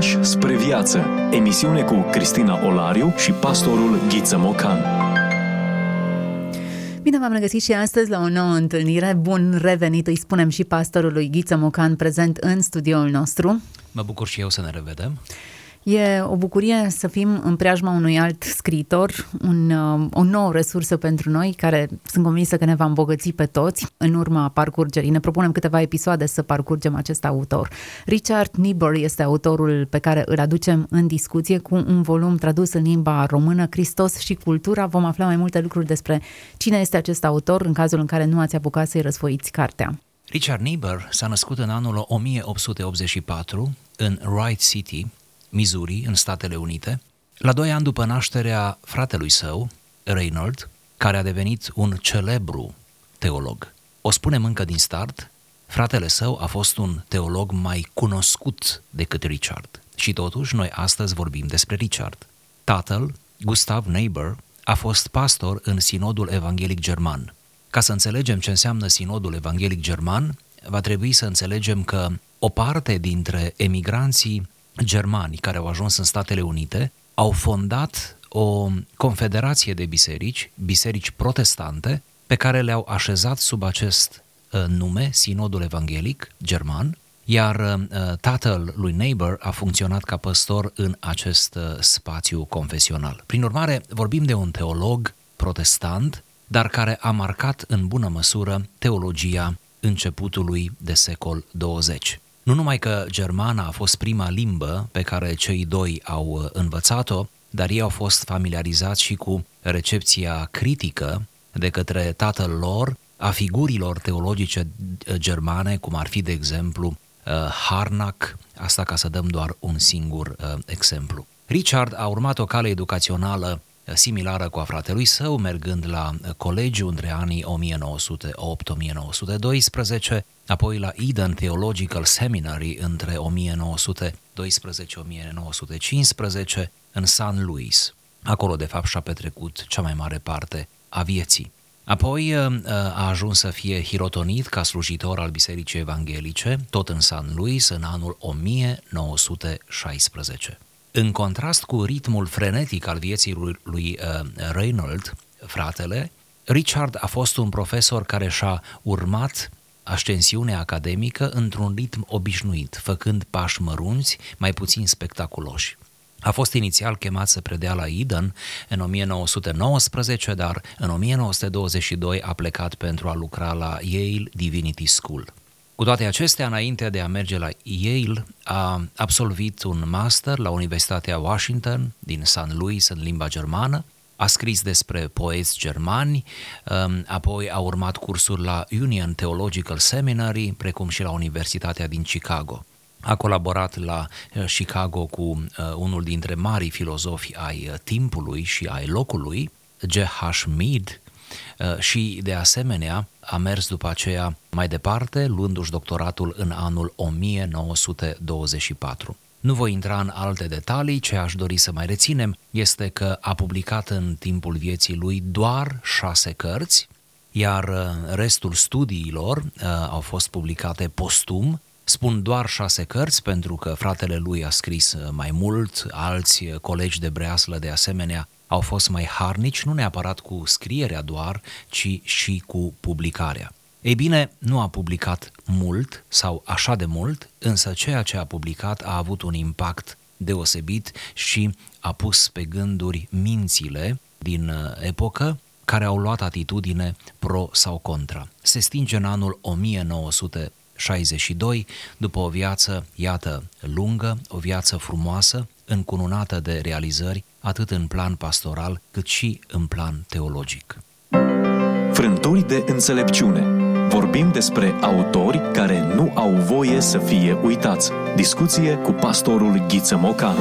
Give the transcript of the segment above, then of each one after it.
Pași spre viață. Emisiune cu Cristina Olariu și pastorul Ghiță Mocan. Bine v-am regăsit și astăzi la o nouă întâlnire. Bun revenit, îi spunem și pastorului Ghiță Mocan prezent în studioul nostru. Mă bucur și eu să ne revedem. E o bucurie să fim în preajma unui alt scriitor, un, uh, o nouă resursă pentru noi, care sunt convinsă că ne va îmbogăți pe toți în urma parcurgerii. Ne propunem câteva episoade să parcurgem acest autor. Richard Niebuhr este autorul pe care îl aducem în discuție cu un volum tradus în limba română, Hristos și cultura. Vom afla mai multe lucruri despre cine este acest autor în cazul în care nu ați apucat să-i răsfoiți cartea. Richard Niebuhr s-a născut în anul 1884 în Wright City, Missouri, în Statele Unite, la doi ani după nașterea fratelui său, Reynold, care a devenit un celebru teolog. O spunem încă din start, fratele său a fost un teolog mai cunoscut decât Richard. Și totuși, noi astăzi vorbim despre Richard. Tatăl, Gustav Neighbor, a fost pastor în Sinodul Evanghelic German. Ca să înțelegem ce înseamnă Sinodul Evanghelic German, va trebui să înțelegem că o parte dintre emigranții germani care au ajuns în Statele Unite au fondat o confederație de biserici, biserici protestante, pe care le-au așezat sub acest uh, nume, Sinodul Evanghelic German, iar uh, tatăl lui Neighbor a funcționat ca păstor în acest uh, spațiu confesional. Prin urmare, vorbim de un teolog protestant, dar care a marcat în bună măsură teologia începutului de secol 20. Nu numai că germana a fost prima limbă pe care cei doi au uh, învățat-o, dar ei au fost familiarizați și cu recepția critică de către tatăl lor a figurilor teologice uh, germane, cum ar fi, de exemplu, uh, Harnack, asta ca să dăm doar un singur exemplu. Richard a urmat o cale educațională similară cu a fratelui său, mergând la colegiu între anii 1908-1912, apoi la Eden Theological Seminary între 1912-1915 în San Luis. Acolo, de fapt, și-a petrecut cea mai mare parte a vieții. Apoi uh, a ajuns să fie hirotonit ca slujitor al Bisericii Evanghelice, tot în San Luis, în anul 1916. În contrast cu ritmul frenetic al vieții lui, lui uh, Reynold, fratele, Richard a fost un profesor care și-a urmat ascensiunea academică într-un ritm obișnuit, făcând pași mărunți, mai puțin spectaculoși. A fost inițial chemat să predea la Eden în 1919, dar în 1922 a plecat pentru a lucra la Yale Divinity School. Cu toate acestea, înainte de a merge la Yale, a absolvit un master la Universitatea Washington din St. Louis în limba germană, a scris despre poeți germani, um, apoi a urmat cursuri la Union Theological Seminary, precum și la Universitatea din Chicago. A colaborat la uh, Chicago cu uh, unul dintre marii filozofi ai uh, timpului și ai locului, G.H. Mead, și de asemenea a mers după aceea mai departe, luându-și doctoratul în anul 1924. Nu voi intra în alte detalii, ce aș dori să mai reținem este că a publicat în timpul vieții lui doar șase cărți, iar uh, restul studiilor uh, au fost publicate postum. Spun doar șase cărți pentru că fratele lui a scris uh, mai mult, alți uh, colegi de breaslă de asemenea au fost mai harnici, nu neapărat cu scrierea doar, ci și cu publicarea. Ei bine, nu a publicat mult sau așa de mult, însă ceea ce a publicat a avut un impact deosebit și a pus pe gânduri mințile din uh, epocă care au luat atitudine pro sau contra. Se stinge în anul 1962, după o viață, iată, lungă, o viață frumoasă, încununată de realizări, atât în plan pastoral, cât și în plan teologic. Frânturi de înțelepciune Vorbim despre autori care nu au voie să fie uitați. Discuție cu pastorul Ghiță Mocan.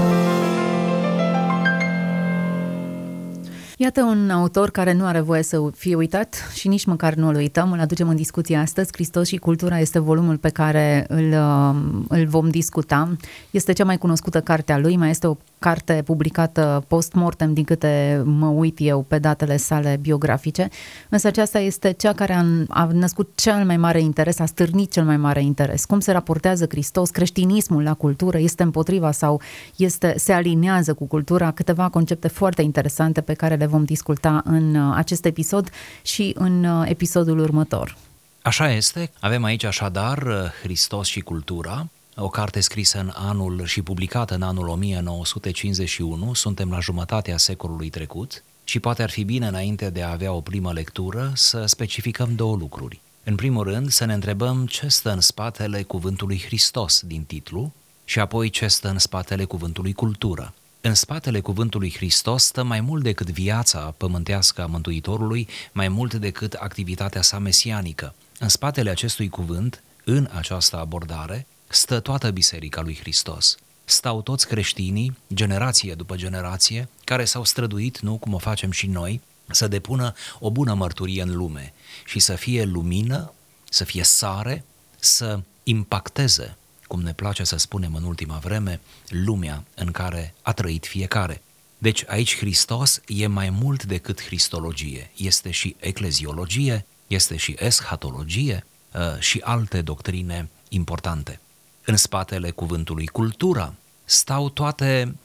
Iată un autor care nu are voie să fie uitat și nici măcar nu îl uităm, îl aducem în discuție astăzi. Hristos și cultura este volumul pe care îl, uh, îl vom discuta. Este cea mai cunoscută carte a lui, mai este o carte publicată post-mortem din câte mă uit eu pe datele sale biografice, însă aceasta este cea care a, a născut cel mai mare interes, a stârnit cel mai mare interes. Cum se raportează Hristos, creștinismul la cultură, este împotriva sau este, se alinează cu cultura, câteva concepte foarte interesante pe care le vom discuta în uh, acest episod și în uh, episodul următor. Așa este, avem aici așadar uh, Hristos și cultura, o carte scrisă în anul și publicată în anul 1951, suntem la jumătatea secolului trecut și poate ar fi bine înainte de a avea o primă lectură să specificăm două lucruri. În primul rând să ne întrebăm ce stă în spatele cuvântului Hristos din titlu și apoi ce stă în spatele cuvântului cultură. În spatele cuvântului Hristos stă mai mult decât viața pământească a Mântuitorului, mai mult decât activitatea sa mesianică. În spatele acestui cuvânt, în această abordare, stă toată Biserica lui Hristos. Stau toți creștinii, generație după generație, care s-au străduit, nu cum o facem și noi, să depună o bună mărturie în lume și să fie lumină, să fie sare, să impacteze, cum ne place să spunem în ultima vreme, lumea în care a trăit fiecare. Deci aici Hristos e mai mult decât cristologie, este și ecleziologie, este și eschatologie uh, și alte doctrine importante. În spatele cuvântului cultura stau toate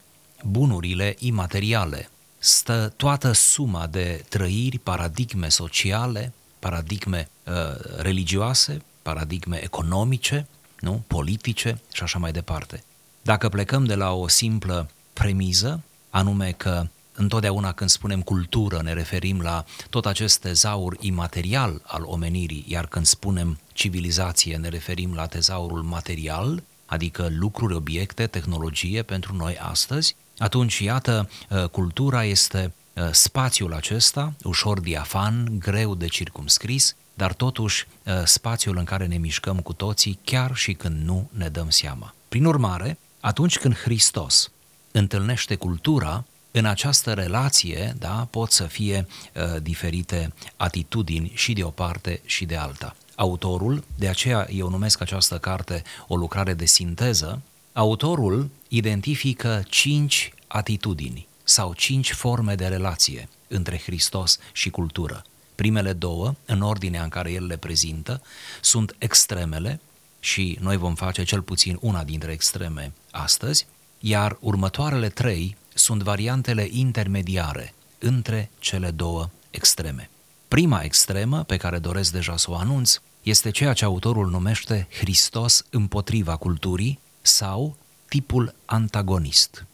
bunurile imateriale, stă toată suma de trăiri, paradigme sociale, paradigme uh, religioase, paradigme economice, nu? politice și așa mai departe. Dacă plecăm de la o simplă premiză, anume că întotdeauna când spunem cultură ne referim la tot acest tezaur imaterial al omenirii, iar când spunem civilizație ne referim la tezaurul material, adică lucruri, obiecte, tehnologie pentru noi astăzi, atunci, iată, uh, cultura este uh, spațiul acesta, ușor diafan, greu de circumscris, dar totuși uh, spațiul în care ne mișcăm cu toții, chiar și când nu ne dăm seama. Prin urmare, atunci când Hristos întâlnește cultura, în această relație da, pot să fie uh, diferite atitudini și de o parte și de alta. Autorul, de aceea eu numesc această carte o lucrare de sinteză, autorul identifică cinci atitudini sau cinci forme de relație între Hristos și cultură. Primele două, în ordinea în care el le prezintă, sunt extremele și noi vom face cel puțin una dintre extreme astăzi, iar următoarele trei sunt variantele intermediare între cele două extreme. Prima extremă, pe care doresc deja să o anunț, este ceea ce autorul numește Hristos împotriva culturii sau tipul antagonist.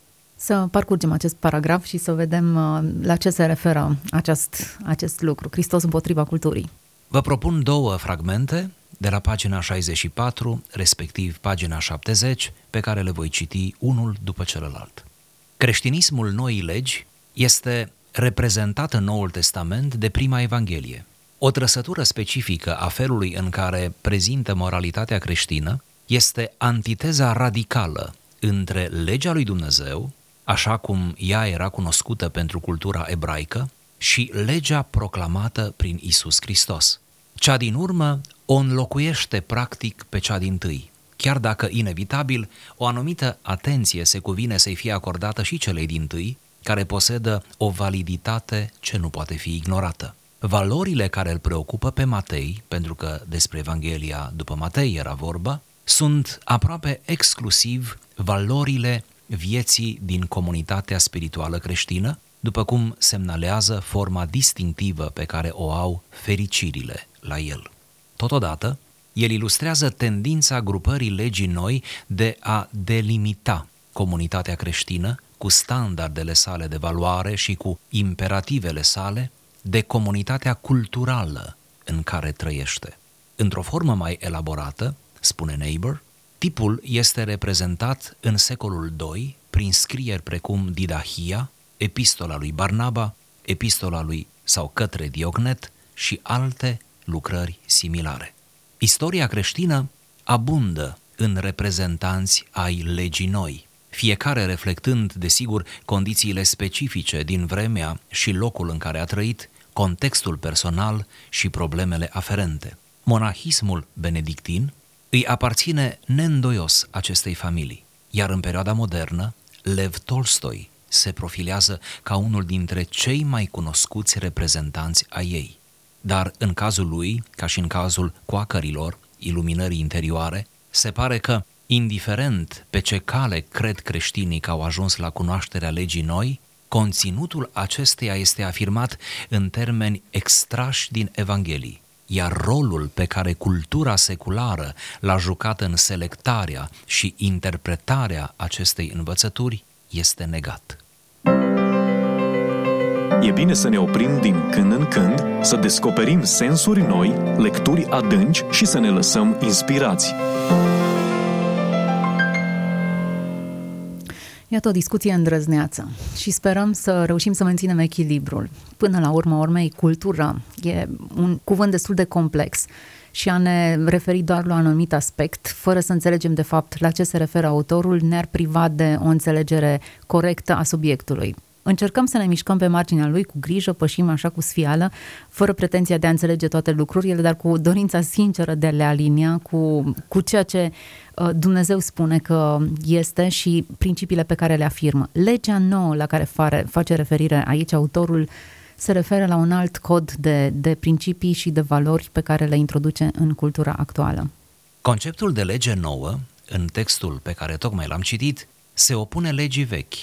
Să parcurgem acest paragraf și să vedem uh, la ce se referă acest, acest lucru, Hristos împotriva culturii. Vă propun două fragmente de la pagina 64, respectiv pagina 70, pe care le voi citi unul după celălalt. Creștinismul noii legi este reprezentat în Noul Testament de prima Evanghelie. O trăsătură specifică a felului în care prezintă moralitatea creștină este antiteza radicală între legea lui Dumnezeu, așa cum ea era cunoscută pentru cultura ebraică, și legea proclamată prin Isus Hristos. Cea din urmă o înlocuiește practic pe cea din tâi, chiar dacă inevitabil o anumită atenție se cuvine să-i fie acordată și celei din tâi, care posedă o validitate ce nu poate fi ignorată. Valorile care îl preocupă pe Matei, pentru că despre Evanghelia după Matei era vorba, sunt aproape exclusiv valorile vieții din comunitatea spirituală creștină, după cum semnalează forma distinctivă pe care o au fericirile la el. Totodată, el ilustrează tendința grupării legii noi de a delimita comunitatea creștină cu standardele sale de valoare și cu imperativele sale de comunitatea culturală în care trăiește. Într-o formă mai elaborată, spune Neighbor, tipul este reprezentat în secolul II prin scrieri precum Didahia, Epistola lui Barnaba, Epistola lui sau către Diognet și alte lucrări similare. Istoria creștină abundă în reprezentanți ai legii noi. fiecare reflectând, desigur, condițiile specifice din vremea și locul în care a trăit, contextul personal și problemele aferente. Monahismul benedictin îi aparține neîndoios acestei familii, iar în perioada modernă, Lev Tolstoi se profilează ca unul dintre cei mai cunoscuți reprezentanți ai ei. Dar în cazul lui, ca și în cazul coacărilor, iluminării interioare, se pare că, indiferent pe ce cale cred creștinii că au ajuns la cunoașterea legii noi, conținutul acesteia este afirmat în termeni extrași din Evanghelii, iar rolul pe care cultura seculară l-a jucat în selectarea și interpretarea acestei învățături este negat. E bine să ne oprim din când în când, să descoperim sensuri noi, lecturi adânci și să ne lăsăm inspirați. Iată o discuție îndrăzneață și sperăm să reușim să menținem echilibrul. Până la urmă, urmei, cultura e un cuvânt destul de complex și a ne referi doar la un anumit aspect, fără să înțelegem de fapt la ce se referă autorul, ne-ar priva de o înțelegere corectă a subiectului. Încercăm să ne mișcăm pe marginea lui cu grijă, pășim așa cu sfială, fără pretenția de a înțelege toate lucrurile, dar cu dorința sinceră de a le alinia cu, cu ceea ce uh, Dumnezeu spune că este și principiile pe care le afirmă. Legea nouă la care fare, face referire aici autorul se referă la un alt cod de, de principii și de valori pe care le introduce în cultura actuală. Conceptul de lege nouă, în textul pe care tocmai l-am citit, se opune legii vechi,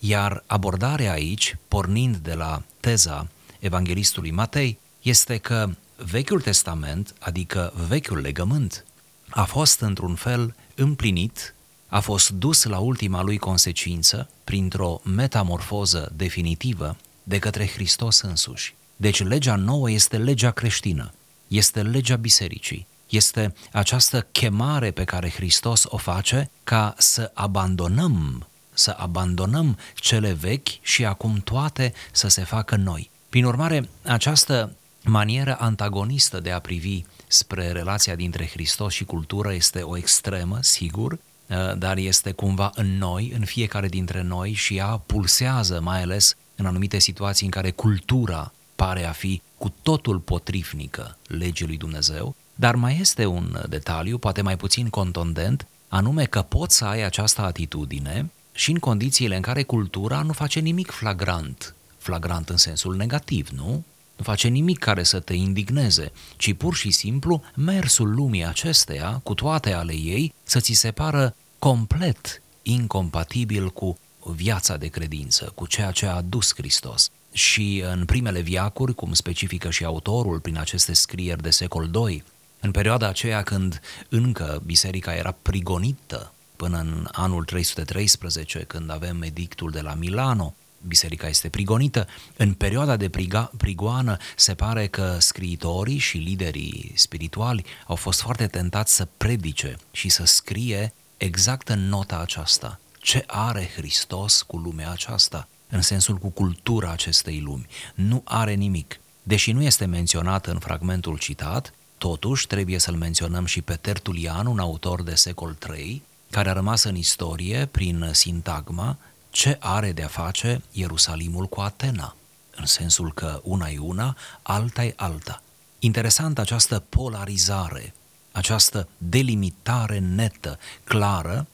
iar abordarea aici, pornind de la teza evanghelistului Matei, este că Vechiul Testament, adică Vechiul Legământ, a fost într-un fel împlinit, a fost dus la ultima lui consecință printr-o metamorfoză definitivă de către Hristos însuși. Deci legea nouă este legea creștină, este legea bisericii, este această chemare pe care Hristos o face ca să abandonăm să abandonăm cele vechi și acum toate să se facă noi. Prin urmare, această manieră antagonistă de a privi spre relația dintre Hristos și cultură este o extremă, sigur, eh, dar este cumva în noi, în fiecare dintre noi și ea pulsează mai ales în anumite situații în care cultura pare a fi cu totul potrivnică legii lui Dumnezeu, dar mai este un detaliu, poate mai puțin contondent, anume că poți să ai această atitudine și în condițiile în care cultura nu face nimic flagrant, flagrant în sensul negativ, nu? Nu face nimic care să te indigneze, ci pur și simplu mersul lumii acesteia, cu toate ale ei, să ți se pară complet incompatibil cu viața de credință, cu ceea ce a adus Hristos. Și în primele viacuri, cum specifică și autorul prin aceste scrieri de secol II, în perioada aceea când încă biserica era prigonită până în anul 313, când avem edictul de la Milano, biserica este prigonită. În perioada de priga, prigoană se pare că scriitorii și liderii spirituali au fost foarte tentați să predice și să scrie exact în nota aceasta. Ce are Hristos cu lumea aceasta? În sensul cu cultura acestei lumi. Nu are nimic. Deși nu este menționat în fragmentul citat, totuși trebuie să-l menționăm și pe Tertulian, un autor de secol III, care a rămas în istorie prin sintagma ce are de a face Ierusalimul cu Atena, în sensul că una e una, alta e alta. Interesant această polarizare, această delimitare netă, clară,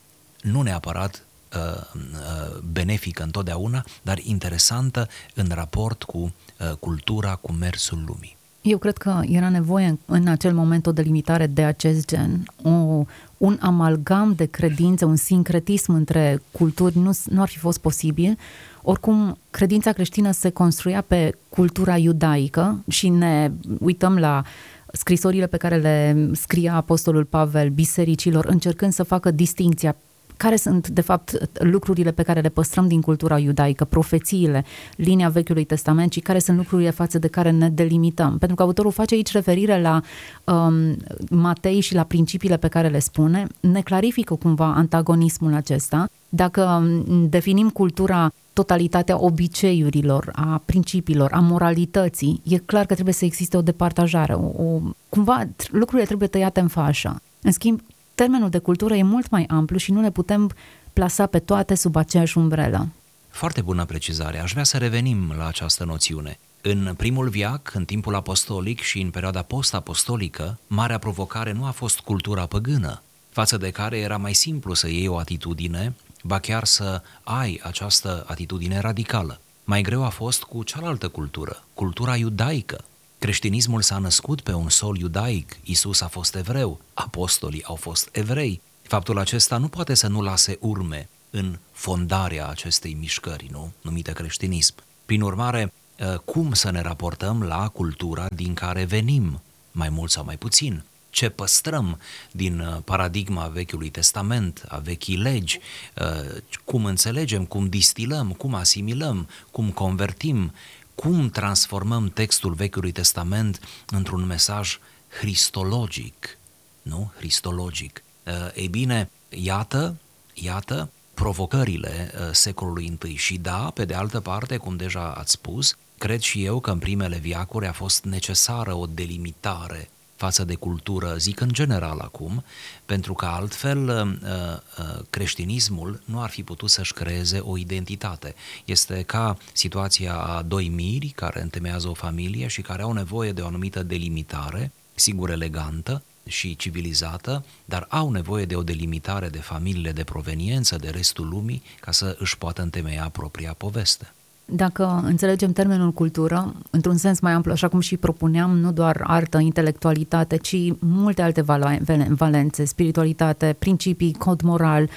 nu neapărat uh, uh, benefică întotdeauna, dar interesantă în raport cu uh, cultura, cu mersul lumii. Eu cred că era nevoie în acel moment o delimitare de acest gen, o, un amalgam de credințe, un sincretism între culturi nu, nu ar fi fost posibil. Oricum, credința creștină se construia pe cultura iudaică și ne uităm la scrisorile pe care le scria Apostolul Pavel bisericilor, încercând să facă distinția care sunt, de fapt, lucrurile pe care le păstrăm din cultura iudaică, profețiile, linia Vechiului Testament și care sunt lucrurile față de care ne delimităm. Pentru că autorul face aici referire la um, Matei și la principiile pe care le spune, ne clarifică cumva antagonismul acesta. Dacă um, definim cultura totalitatea obiceiurilor, a principiilor, a moralității, e clar că trebuie să existe o departajare, o, o, cumva lucrurile trebuie tăiate în fașă. În schimb, termenul de cultură e mult mai amplu și nu ne putem plasa pe toate sub aceeași umbrelă. Foarte bună precizare. Aș vrea să revenim la această noțiune. În primul viac, în timpul apostolic și în perioada post-apostolică, marea provocare nu a fost cultura păgână, față de care era mai simplu să iei o atitudine, ba chiar să ai această atitudine radicală. Mai greu a fost cu cealaltă cultură, cultura iudaică. Creștinismul s-a născut pe un sol iudaic, Isus a fost evreu, apostolii au fost evrei. Faptul acesta nu poate să nu lase urme în fondarea acestei mișcări, nu? Numite creștinism. Prin urmare, ă, cum să ne raportăm la cultura din care venim, mai mult sau mai puțin? Ce păstrăm din ă, paradigma Vechiului Testament, a vechii legi, ă, cum înțelegem, cum distilăm, cum asimilăm, cum convertim, cum transformăm textul Vechiului Testament într-un mesaj cristologic, nu? Cristologic. Ei bine, iată, iată provocările uh, secolului I. Și da, pe de altă parte, cum deja ați spus, cred și eu că în primele viacuri a fost necesară o delimitare față de cultură, zic în general acum, pentru că altfel uh, uh, creștinismul nu ar fi putut să-și creeze o identitate. Este ca situația a doi miri care întemeiază o familie și care au nevoie de o anumită delimitare, sigur elegantă, și civilizată, dar au nevoie de o delimitare de familiile de proveniență de restul lumii ca să își poată întemeia propria poveste. Dacă înțelegem termenul cultură, într-un sens mai amplu, așa cum și propuneam, nu doar artă, intelectualitate, ci multe alte valențe, spiritualitate, principii, cod moral,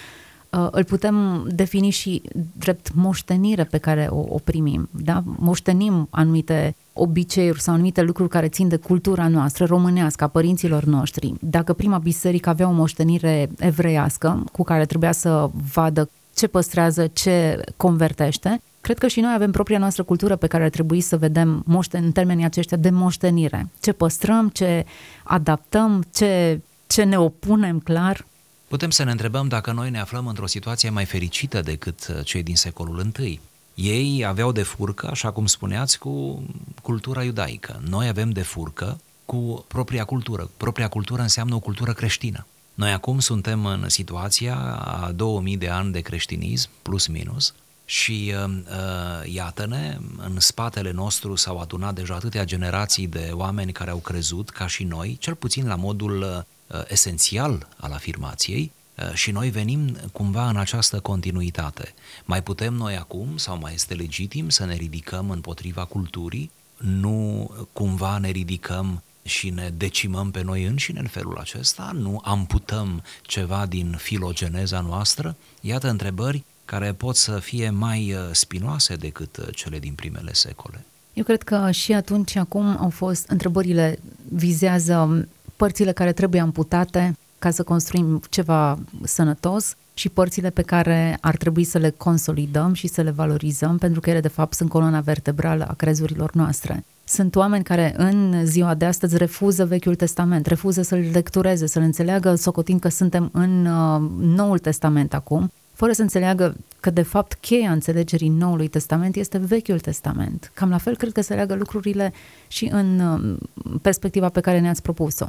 Uh, îl putem defini și drept moștenire pe care o, o primim. Da? Moștenim anumite obiceiuri sau anumite lucruri care țin de cultura noastră românească, a părinților noștri. Dacă prima biserică avea o moștenire evreiască cu care trebuia să vadă ce păstrează, ce convertește, cred că și noi avem propria noastră cultură pe care ar trebui să vedem moșten, în termenii aceștia de moștenire. Ce păstrăm, ce adaptăm, ce, ce ne opunem clar Putem să ne întrebăm dacă noi ne aflăm într-o situație mai fericită decât uh, cei din secolul I. Ei aveau de furcă, așa cum spuneați, cu cultura iudaică. Noi avem de furcă cu propria cultură. Propria cultură înseamnă o cultură creștină. Noi acum suntem în situația a 2000 de ani de creștinism, plus minus, și uh, uh, iată-ne, în spatele nostru s-au adunat deja atâtea generații de oameni care au crezut, ca și noi, cel puțin la modul uh, Uh, esențial al afirmației uh, și noi venim cumva în această continuitate. Mai putem noi acum, sau mai este legitim, să ne ridicăm împotriva culturii? Nu cumva ne ridicăm și ne decimăm pe noi înșine în felul acesta? Nu amputăm ceva din filogeneza noastră? Iată întrebări care pot să fie mai uh, spinoase decât cele din primele secole. Eu cred că și atunci acum au fost întrebările vizează părțile care trebuie amputate ca să construim ceva sănătos și părțile pe care ar trebui să le consolidăm și să le valorizăm, pentru că ele, de fapt, sunt coloana vertebrală a crezurilor noastre. Sunt oameni care în ziua de astăzi refuză Vechiul Testament, refuză să-l lectureze, să-l înțeleagă, socotind că suntem în uh, Noul Testament acum, fără să înțeleagă că, de fapt, cheia înțelegerii Noului Testament este Vechiul Testament. Cam la fel cred că se leagă lucrurile și în uh, perspectiva pe care ne-ați propus-o.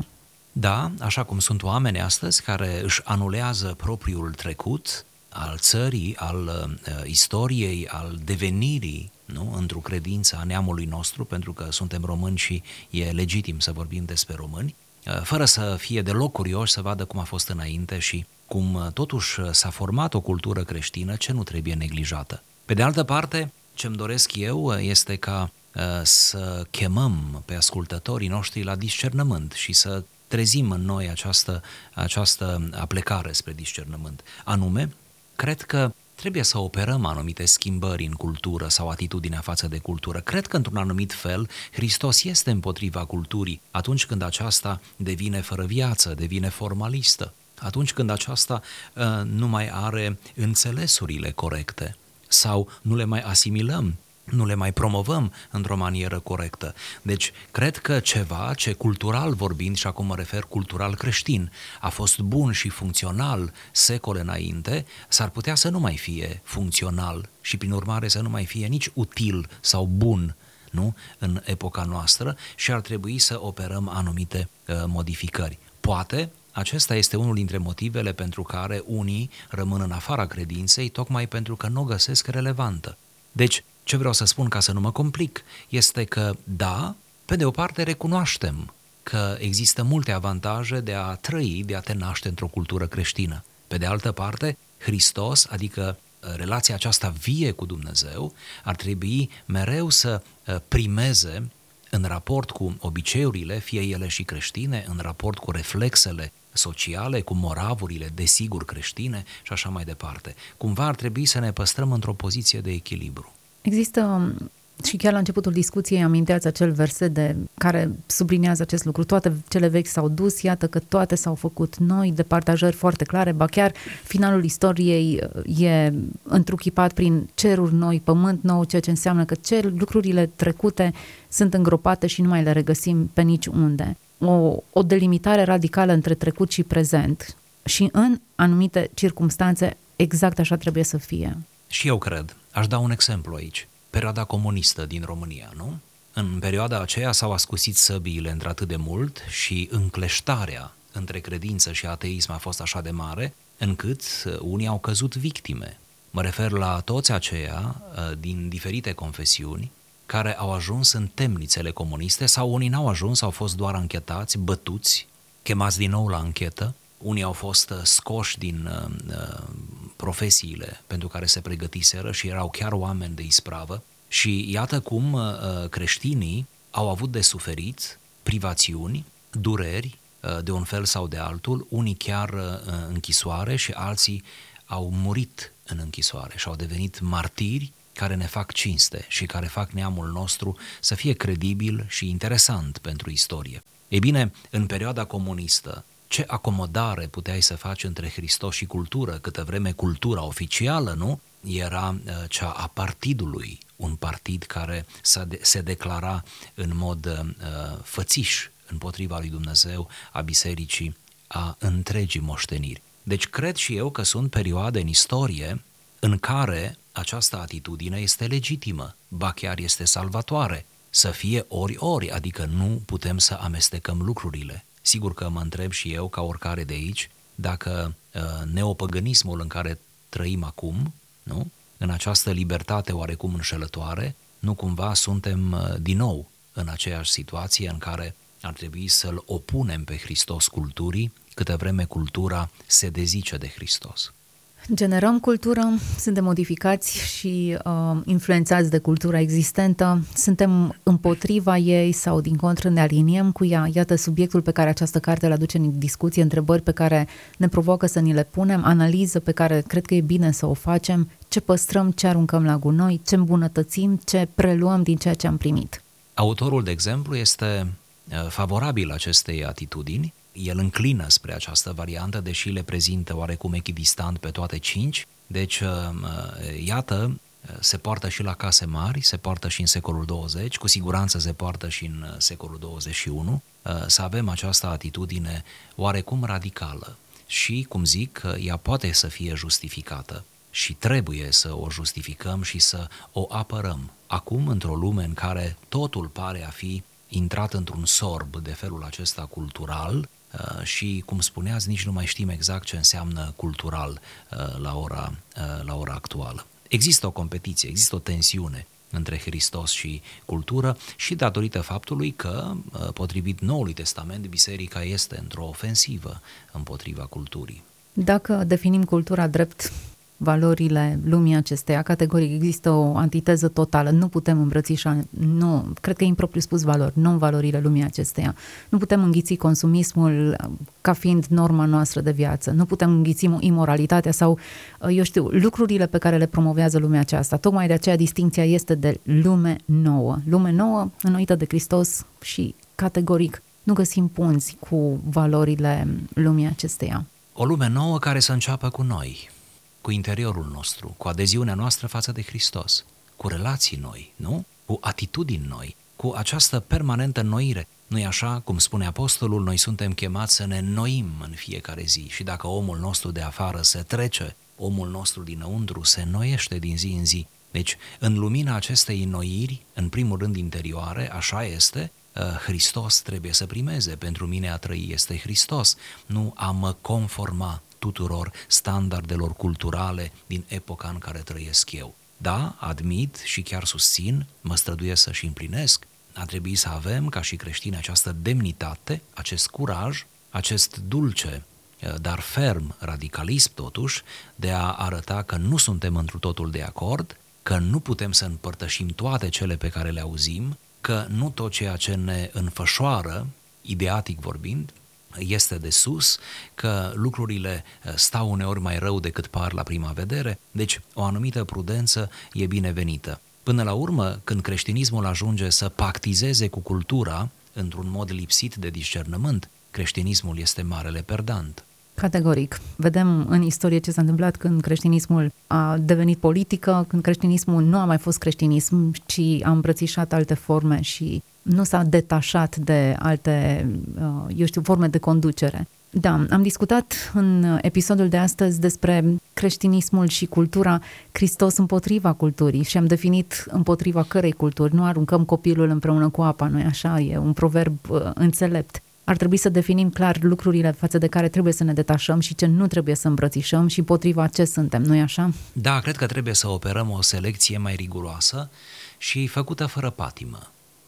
Da, așa cum sunt oameni astăzi care își anulează propriul trecut al țării, al uh, istoriei, al devenirii, nu? într-o credință a neamului nostru, pentru că suntem români și e legitim să vorbim despre români, uh, fără să fie deloc curioși să vadă cum a fost înainte și cum uh, totuși s-a format o cultură creștină ce nu trebuie neglijată. Pe de altă parte, ce-mi doresc eu uh, este ca uh, să chemăm pe ascultătorii noștri la discernământ și să trezim în noi această, această aplecare spre discernământ. Anume, cred că trebuie să operăm anumite schimbări în cultură sau atitudinea față de cultură. Cred că, într-un anumit fel, Hristos este împotriva culturii atunci când aceasta devine fără viață, devine formalistă, atunci când aceasta uh, nu mai are înțelesurile corecte sau nu le mai asimilăm nu le mai promovăm într-o manieră corectă. Deci, cred că ceva ce cultural vorbind, și acum mă refer cultural creștin, a fost bun și funcțional secole înainte, s-ar putea să nu mai fie funcțional și, prin urmare, să nu mai fie nici util sau bun nu? în epoca noastră și ar trebui să operăm anumite uh, modificări. Poate, acesta este unul dintre motivele pentru care unii rămân în afara credinței, tocmai pentru că nu o găsesc relevantă. Deci, ce vreau să spun ca să nu mă complic, este că, da, pe de o parte recunoaștem că există multe avantaje de a trăi, de a te naște într-o cultură creștină. Pe de altă parte, Hristos, adică uh, relația aceasta vie cu Dumnezeu, ar trebui mereu să uh, primeze în raport cu obiceiurile, fie ele și creștine, în raport cu reflexele sociale, cu moravurile, desigur, creștine și așa mai departe. Cumva ar trebui să ne păstrăm într-o poziție de echilibru. Există și chiar la începutul discuției aminteați acel verset de care sublinează acest lucru. Toate cele vechi s-au dus, iată că toate s-au făcut noi, de partajări foarte clare, ba chiar finalul istoriei uh, e întruchipat prin ceruri noi, pământ nou, ceea ce înseamnă că cer, lucrurile trecute sunt îngropate și nu mai le regăsim pe niciunde. O, o delimitare radicală între trecut și prezent și în anumite circunstanțe exact așa trebuie să fie. Și eu cred. Aș da un exemplu aici perioada comunistă din România, nu? În perioada aceea s-au ascusit săbiile într-atât de mult și încleștarea între credință și ateism a fost așa de mare, încât uh, unii au căzut victime. Mă refer la toți aceia uh, din diferite confesiuni care au ajuns în temnițele comuniste sau unii n-au ajuns, au fost doar anchetați, bătuți, chemați din nou la anchetă, unii au fost uh, scoși din uh, profesiile pentru care se pregătiseră și erau chiar oameni de ispravă și iată cum uh, creștinii au avut de suferit privațiuni, dureri uh, de un fel sau de altul, unii chiar uh, închisoare și alții au murit în închisoare și au devenit martiri care ne fac cinste și care fac neamul nostru să fie credibil și interesant pentru istorie. Ei bine, în perioada comunistă, ce acomodare puteai să faci între Hristos și cultură, câtă vreme cultura oficială, nu? Era uh, cea a partidului, un partid care se declara în mod uh, fățiș împotriva lui Dumnezeu, a bisericii, a întregii moșteniri. Deci cred și eu că sunt perioade în istorie în care această atitudine este legitimă, ba chiar este salvatoare, să fie ori-ori, adică nu putem să amestecăm lucrurile. Sigur că mă întreb și eu, ca oricare de aici, dacă uh, neopăgânismul în care trăim acum, nu? în această libertate oarecum înșelătoare, nu cumva suntem uh, din nou în aceeași situație în care ar trebui să-L opunem pe Hristos culturii, câtă vreme cultura se dezice de Hristos. Generăm cultură, suntem modificați și uh, influențați de cultura existentă, suntem împotriva ei sau din contră ne aliniem cu ea. Iată subiectul pe care această carte îl aduce în discuție, întrebări pe care ne provoacă să ni le punem, analiză pe care cred că e bine să o facem, ce păstrăm, ce aruncăm la gunoi, ce îmbunătățim, ce preluăm din ceea ce am primit. Autorul, de exemplu, este uh, favorabil acestei atitudini el înclină spre această variantă, deși le prezintă oarecum echidistant pe toate cinci. Deci, uh, uh, iată, uh, se poartă și la case mari, se poartă și în secolul 20, cu siguranță se poartă și în secolul 21, să avem această atitudine oarecum radicală și, cum zic, ea poate să fie justificată și trebuie să o justificăm și să o apărăm. Acum, într-o lume în care totul pare a fi intrat într-un sorb de felul acesta cultural, Uh, și, cum spuneați, nici nu mai știm exact ce înseamnă cultural uh, la ora, uh, la ora actuală. Există o competiție, există o tensiune între Hristos și cultură și datorită faptului că, potrivit Noului Testament, biserica este într-o ofensivă împotriva culturii. Dacă definim cultura drept valorile lumii acesteia. Categoric există o antiteză totală. Nu putem îmbrățișa, nu, cred că e impropriu spus valori, nu valorile lumii acesteia. Nu putem înghiți consumismul ca fiind norma noastră de viață. Nu putem înghiți imoralitatea sau, eu știu, lucrurile pe care le promovează lumea aceasta. Tocmai de aceea distinția este de lume nouă. Lume nouă, înnoită de Hristos și categoric nu găsim punți cu valorile lumii acesteia. O lume nouă care să înceapă cu noi, cu interiorul nostru, cu adeziunea noastră față de Hristos, cu relații noi, nu? Cu atitudini noi, cu această permanentă noire. Nu-i așa, cum spune apostolul, noi suntem chemați să ne noim în fiecare zi și dacă omul nostru de afară se trece, omul nostru dinăuntru se noiește din zi în zi. Deci, în lumina acestei noiri, în primul rând interioare, așa este, Hristos trebuie să primeze, pentru mine a trăi este Hristos, nu a mă conforma tuturor standardelor culturale din epoca în care trăiesc eu. Da, admit și chiar susțin, mă străduiesc să-și împlinesc, a trebui să avem ca și creștini această demnitate, acest curaj, acest dulce, dar ferm radicalism totuși, de a arăta că nu suntem întru totul de acord, că nu putem să împărtășim toate cele pe care le auzim, că nu tot ceea ce ne înfășoară, ideatic vorbind, este de sus, că lucrurile eh, stau uneori mai rău decât par la prima vedere, deci o anumită prudență e binevenită. Până la urmă, când creștinismul ajunge să pactizeze cu cultura într-un mod lipsit de discernământ, creștinismul este marele perdant. Categoric. Vedem în istorie ce s-a întâmplat când creștinismul a devenit politică, când creștinismul nu a mai fost creștinism, ci a îmbrățișat alte forme și nu s-a detașat de alte, uh, eu știu, forme de conducere. Da, am discutat în episodul de astăzi despre creștinismul și cultura Hristos împotriva culturii și am definit împotriva cărei culturi. Nu aruncăm copilul împreună cu apa, nu așa? E un proverb uh, înțelept. Ar trebui să definim clar lucrurile față de care trebuie să ne detașăm și ce nu trebuie să îmbrățișăm și potriva ce suntem, nu-i așa? Da, cred că trebuie să operăm o selecție mai riguroasă și făcută fără patimă.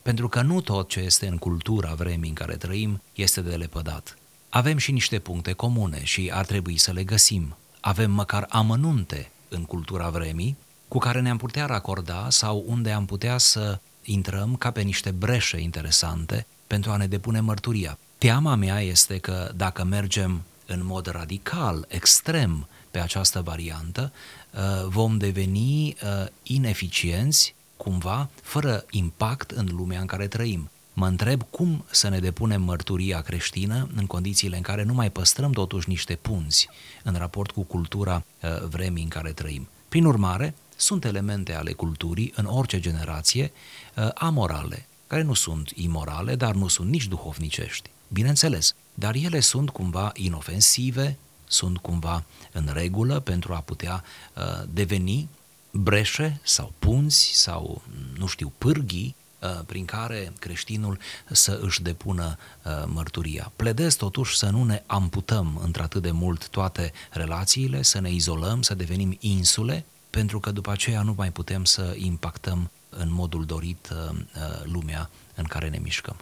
Pentru că nu tot ce este în cultura vremii în care trăim este de lepădat. Avem și niște puncte comune și ar trebui să le găsim. Avem măcar amănunte în cultura vremii cu care ne-am putea racorda sau unde am putea să intrăm ca pe niște breșe interesante pentru a ne depune mărturia. Teama mea este că dacă mergem în mod radical, extrem, pe această variantă, uh, vom deveni uh, ineficienți cumva fără impact în lumea în care trăim. Mă întreb cum să ne depunem mărturia creștină în condițiile în care nu mai păstrăm totuși niște punzi în raport cu cultura uh, vremii în care trăim. Prin urmare, sunt elemente ale culturii în orice generație uh, amorale, care nu sunt imorale, dar nu sunt nici duhovnicești. Bineînțeles, dar ele sunt cumva inofensive, sunt cumva în regulă pentru a putea uh, deveni breșe sau punți sau, nu știu, pârghii uh, prin care creștinul să își depună uh, mărturia. Pledez totuși să nu ne amputăm într-atât de mult toate relațiile, să ne izolăm, să devenim insule, pentru că după aceea nu mai putem să impactăm în modul dorit uh, lumea în care ne mișcăm.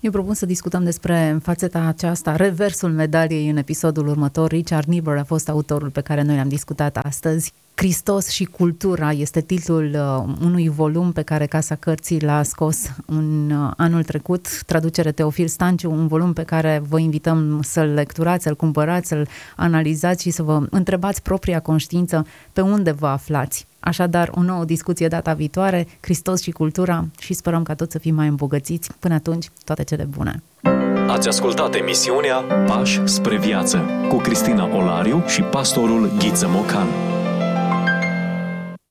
Eu propun să discutăm despre fațeta aceasta, reversul medaliei în episodul următor. Richard Niebuhr a fost autorul pe care noi l-am discutat astăzi. Hristos și cultura este titlul uh, unui volum pe care Casa Cărții l-a scos în uh, anul trecut, traducere Teofil Stanciu, un volum pe care vă invităm să-l lecturați, să-l cumpărați, să-l analizați și să vă întrebați propria conștiință pe unde vă aflați. Așadar, o nouă discuție data viitoare, Hristos și cultura și sperăm ca toți să fim mai îmbogățiți. Până atunci, toate cele bune! Ați ascultat emisiunea Pași spre viață cu Cristina Olariu și pastorul Ghiță Mocan.